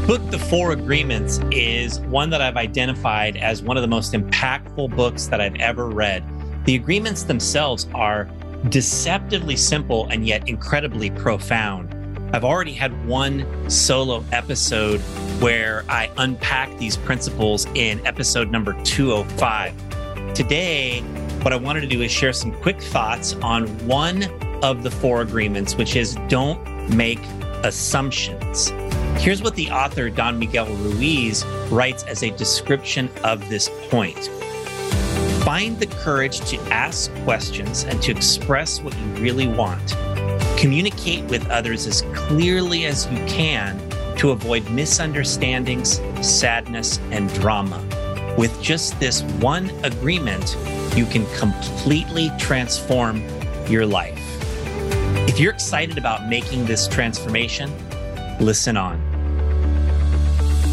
The book, The Four Agreements, is one that I've identified as one of the most impactful books that I've ever read. The agreements themselves are deceptively simple and yet incredibly profound. I've already had one solo episode where I unpack these principles in episode number 205. Today, what I wanted to do is share some quick thoughts on one of the four agreements, which is don't make assumptions. Here's what the author, Don Miguel Ruiz, writes as a description of this point Find the courage to ask questions and to express what you really want. Communicate with others as clearly as you can to avoid misunderstandings, sadness, and drama. With just this one agreement, you can completely transform your life. If you're excited about making this transformation, listen on.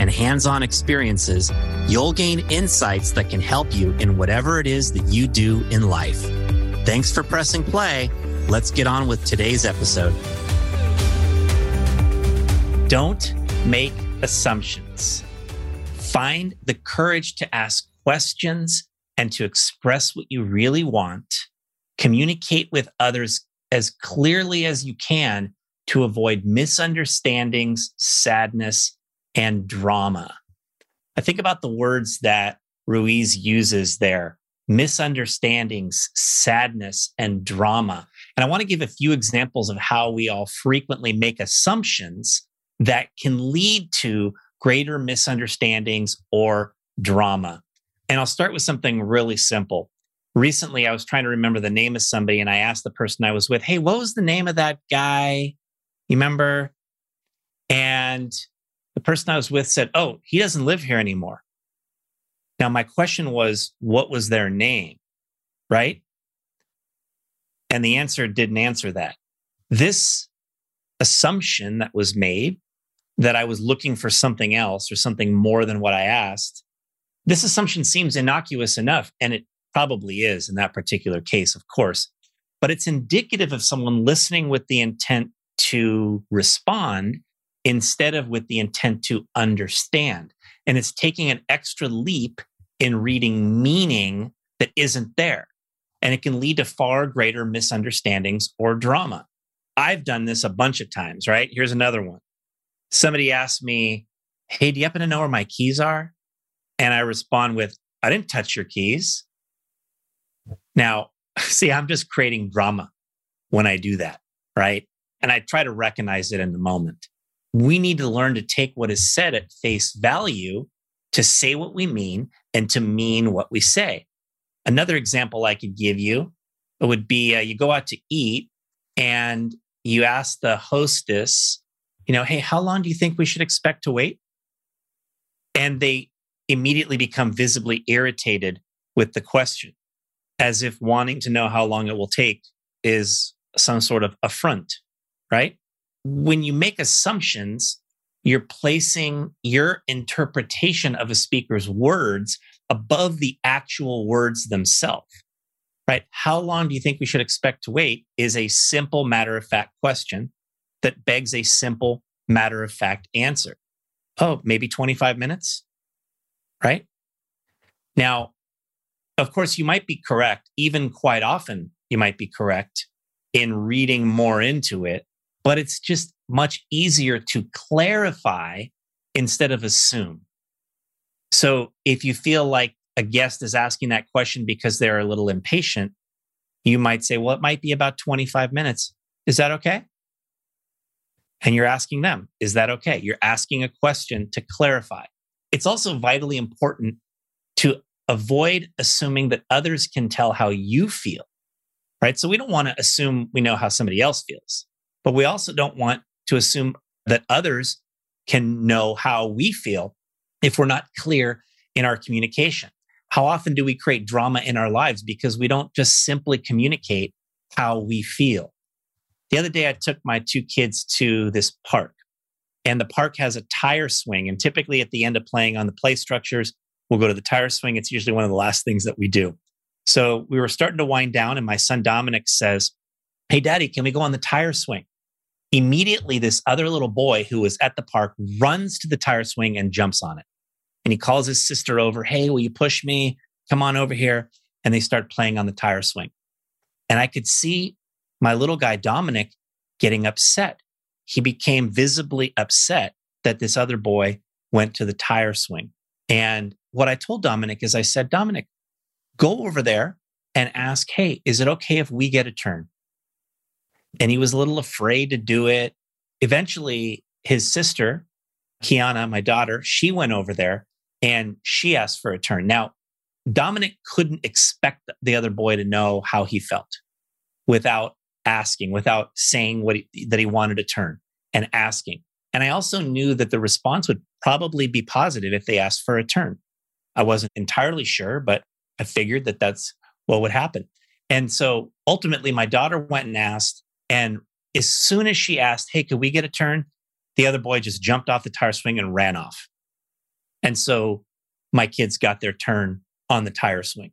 and hands on experiences, you'll gain insights that can help you in whatever it is that you do in life. Thanks for pressing play. Let's get on with today's episode. Don't make assumptions. Find the courage to ask questions and to express what you really want. Communicate with others as clearly as you can to avoid misunderstandings, sadness, and drama. I think about the words that Ruiz uses there misunderstandings, sadness, and drama. And I want to give a few examples of how we all frequently make assumptions that can lead to greater misunderstandings or drama. And I'll start with something really simple. Recently, I was trying to remember the name of somebody, and I asked the person I was with, Hey, what was the name of that guy? You remember? And the person I was with said, Oh, he doesn't live here anymore. Now, my question was, What was their name? Right? And the answer didn't answer that. This assumption that was made that I was looking for something else or something more than what I asked, this assumption seems innocuous enough. And it probably is in that particular case, of course. But it's indicative of someone listening with the intent to respond instead of with the intent to understand. And it's taking an extra leap in reading meaning that isn't there. And it can lead to far greater misunderstandings or drama. I've done this a bunch of times, right? Here's another one. Somebody asked me, Hey, do you happen to know where my keys are? And I respond with, I didn't touch your keys. Now, see, I'm just creating drama when I do that, right? And I try to recognize it in the moment we need to learn to take what is said at face value to say what we mean and to mean what we say. Another example I could give you would be uh, you go out to eat and you ask the hostess, you know, hey, how long do you think we should expect to wait? And they immediately become visibly irritated with the question, as if wanting to know how long it will take is some sort of affront, right? When you make assumptions, you're placing your interpretation of a speaker's words above the actual words themselves. Right? How long do you think we should expect to wait is a simple matter of fact question that begs a simple matter of fact answer. Oh, maybe 25 minutes? Right? Now, of course, you might be correct. Even quite often, you might be correct in reading more into it but it's just much easier to clarify instead of assume. So if you feel like a guest is asking that question because they're a little impatient, you might say, well, it might be about 25 minutes. Is that okay? And you're asking them, is that okay? You're asking a question to clarify. It's also vitally important to avoid assuming that others can tell how you feel, right? So we don't want to assume we know how somebody else feels, but we also don't want to assume that others can know how we feel if we're not clear in our communication. How often do we create drama in our lives because we don't just simply communicate how we feel? The other day, I took my two kids to this park, and the park has a tire swing. And typically, at the end of playing on the play structures, we'll go to the tire swing. It's usually one of the last things that we do. So we were starting to wind down, and my son Dominic says, Hey, daddy, can we go on the tire swing? Immediately, this other little boy who was at the park runs to the tire swing and jumps on it. And he calls his sister over, Hey, will you push me? Come on over here. And they start playing on the tire swing. And I could see my little guy, Dominic, getting upset. He became visibly upset that this other boy went to the tire swing. And what I told Dominic is I said, Dominic, go over there and ask, Hey, is it okay if we get a turn? And he was a little afraid to do it. Eventually, his sister, Kiana, my daughter, she went over there and she asked for a turn. Now, Dominic couldn't expect the other boy to know how he felt without asking, without saying what he, that he wanted a turn and asking. And I also knew that the response would probably be positive if they asked for a turn. I wasn't entirely sure, but I figured that that's what would happen. And so ultimately, my daughter went and asked. And as soon as she asked, Hey, could we get a turn? The other boy just jumped off the tire swing and ran off. And so my kids got their turn on the tire swing.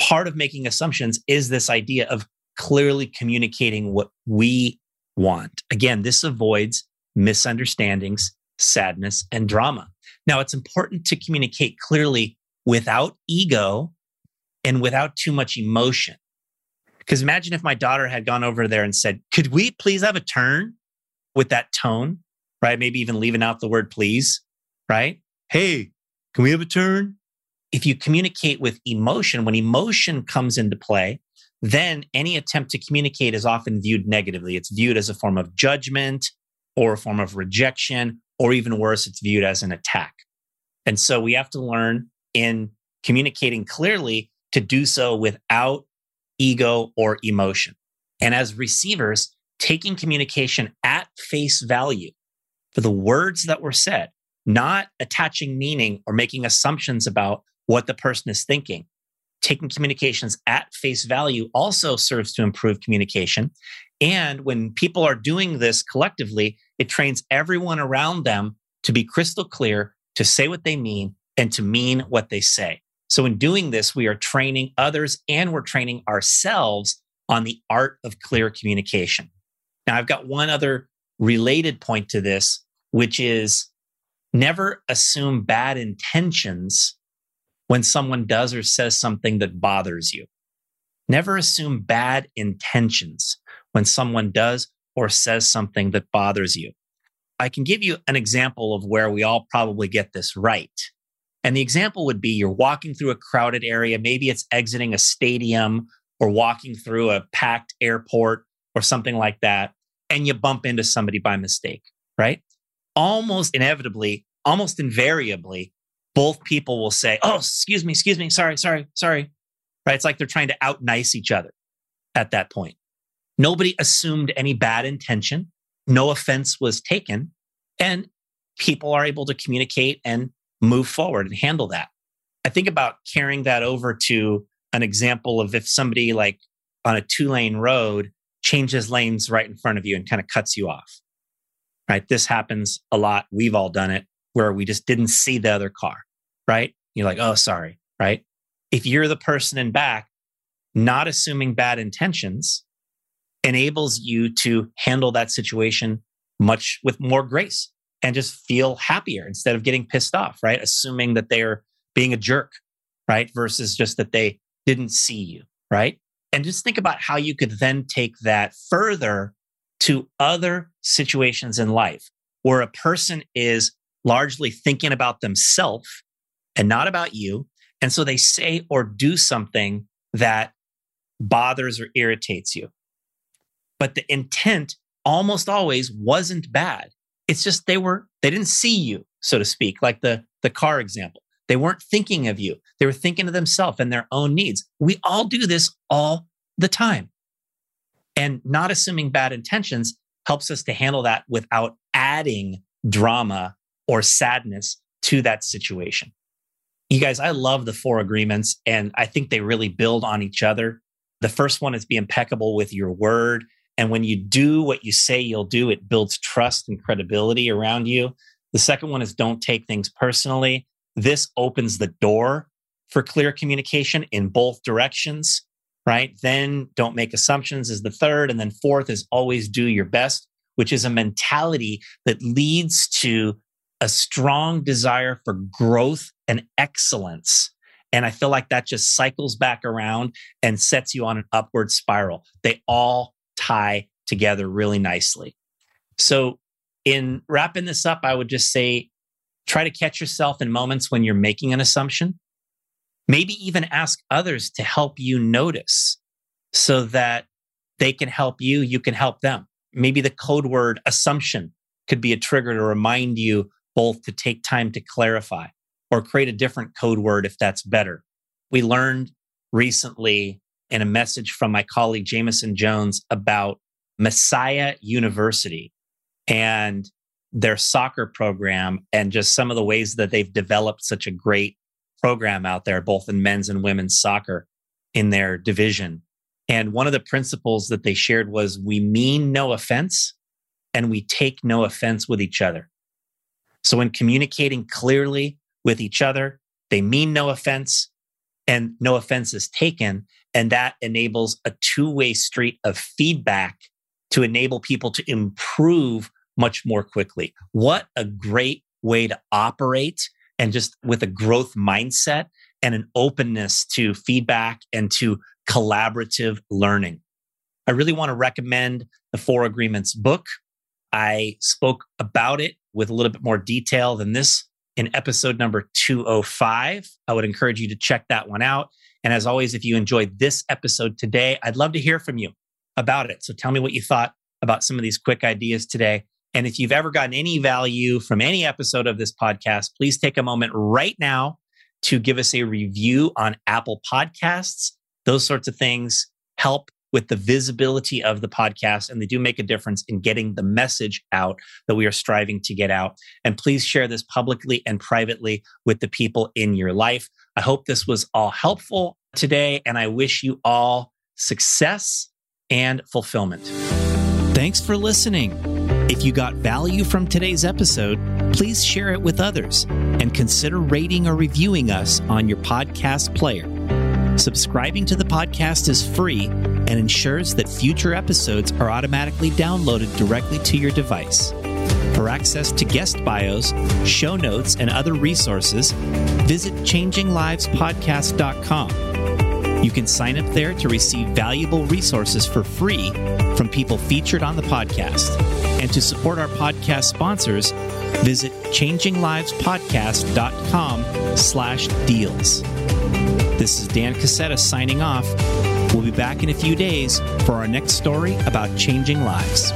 Part of making assumptions is this idea of clearly communicating what we want. Again, this avoids misunderstandings, sadness, and drama. Now, it's important to communicate clearly without ego and without too much emotion. Because imagine if my daughter had gone over there and said, Could we please have a turn with that tone, right? Maybe even leaving out the word please, right? Hey, can we have a turn? If you communicate with emotion, when emotion comes into play, then any attempt to communicate is often viewed negatively. It's viewed as a form of judgment or a form of rejection, or even worse, it's viewed as an attack. And so we have to learn in communicating clearly to do so without ego or emotion. And as receivers, taking communication at face value for the words that were said, not attaching meaning or making assumptions about what the person is thinking, taking communications at face value also serves to improve communication. And when people are doing this collectively, it trains everyone around them to be crystal clear, to say what they mean, and to mean what they say. So, in doing this, we are training others and we're training ourselves on the art of clear communication. Now, I've got one other related point to this, which is never assume bad intentions when someone does or says something that bothers you. Never assume bad intentions when someone does or says something that bothers you. I can give you an example of where we all probably get this right. And the example would be you're walking through a crowded area, maybe it's exiting a stadium or walking through a packed airport or something like that, and you bump into somebody by mistake, right? Almost inevitably, almost invariably, both people will say, Oh, excuse me, excuse me, sorry, sorry, sorry. Right? It's like they're trying to out nice each other at that point. Nobody assumed any bad intention. No offense was taken. And people are able to communicate and move forward and handle that. I think about carrying that over to an example of if somebody like on a two lane road changes lanes right in front of you and kind of cuts you off. Right? This happens a lot. We've all done it where we just didn't see the other car right? You're like, oh, sorry, right? If you're the person in back, not assuming bad intentions enables you to handle that situation much with more grace and just feel happier instead of getting pissed off, right? Assuming that they're being a jerk, right? Versus just that they didn't see you, right? And just think about how you could then take that further to other situations in life where a person is largely thinking about themselves and not about you. And so they say or do something that bothers or irritates you. But the intent almost always wasn't bad. It's just they were, they didn't see you, so to speak, like the, the car example. They weren't thinking of you. They were thinking of themselves and their own needs. We all do this all the time. And not assuming bad intentions helps us to handle that without adding drama or sadness to that situation. You guys, I love the four agreements and I think they really build on each other. The first one is be impeccable with your word. And when you do what you say you'll do, it builds trust and credibility around you. The second one is don't take things personally. This opens the door for clear communication in both directions, right? Then don't make assumptions is the third. And then fourth is always do your best, which is a mentality that leads to a strong desire for growth and excellence. And I feel like that just cycles back around and sets you on an upward spiral. They all tie together really nicely. So, in wrapping this up, I would just say try to catch yourself in moments when you're making an assumption. Maybe even ask others to help you notice so that they can help you, you can help them. Maybe the code word assumption could be a trigger to remind you both to take time to clarify or create a different code word if that's better. We learned recently in a message from my colleague Jameson Jones about Messiah University and their soccer program and just some of the ways that they've developed such a great program out there, both in men's and women's soccer in their division. And one of the principles that they shared was we mean no offense and we take no offense with each other. So, in communicating clearly with each other, they mean no offense and no offense is taken. And that enables a two way street of feedback to enable people to improve much more quickly. What a great way to operate and just with a growth mindset and an openness to feedback and to collaborative learning. I really want to recommend the Four Agreements book. I spoke about it with a little bit more detail than this in episode number 205. I would encourage you to check that one out. And as always, if you enjoyed this episode today, I'd love to hear from you about it. So tell me what you thought about some of these quick ideas today. And if you've ever gotten any value from any episode of this podcast, please take a moment right now to give us a review on Apple Podcasts. Those sorts of things help with the visibility of the podcast, and they do make a difference in getting the message out that we are striving to get out. And please share this publicly and privately with the people in your life. I hope this was all helpful today, and I wish you all success and fulfillment. Thanks for listening. If you got value from today's episode, please share it with others and consider rating or reviewing us on your podcast player. Subscribing to the podcast is free and ensures that future episodes are automatically downloaded directly to your device. For access to guest bios, show notes, and other resources, visit changinglivespodcast.com. You can sign up there to receive valuable resources for free from people featured on the podcast. And to support our podcast sponsors, visit changinglivespodcast.com slash deals. This is Dan Cassetta signing off. We'll be back in a few days for our next story about changing lives.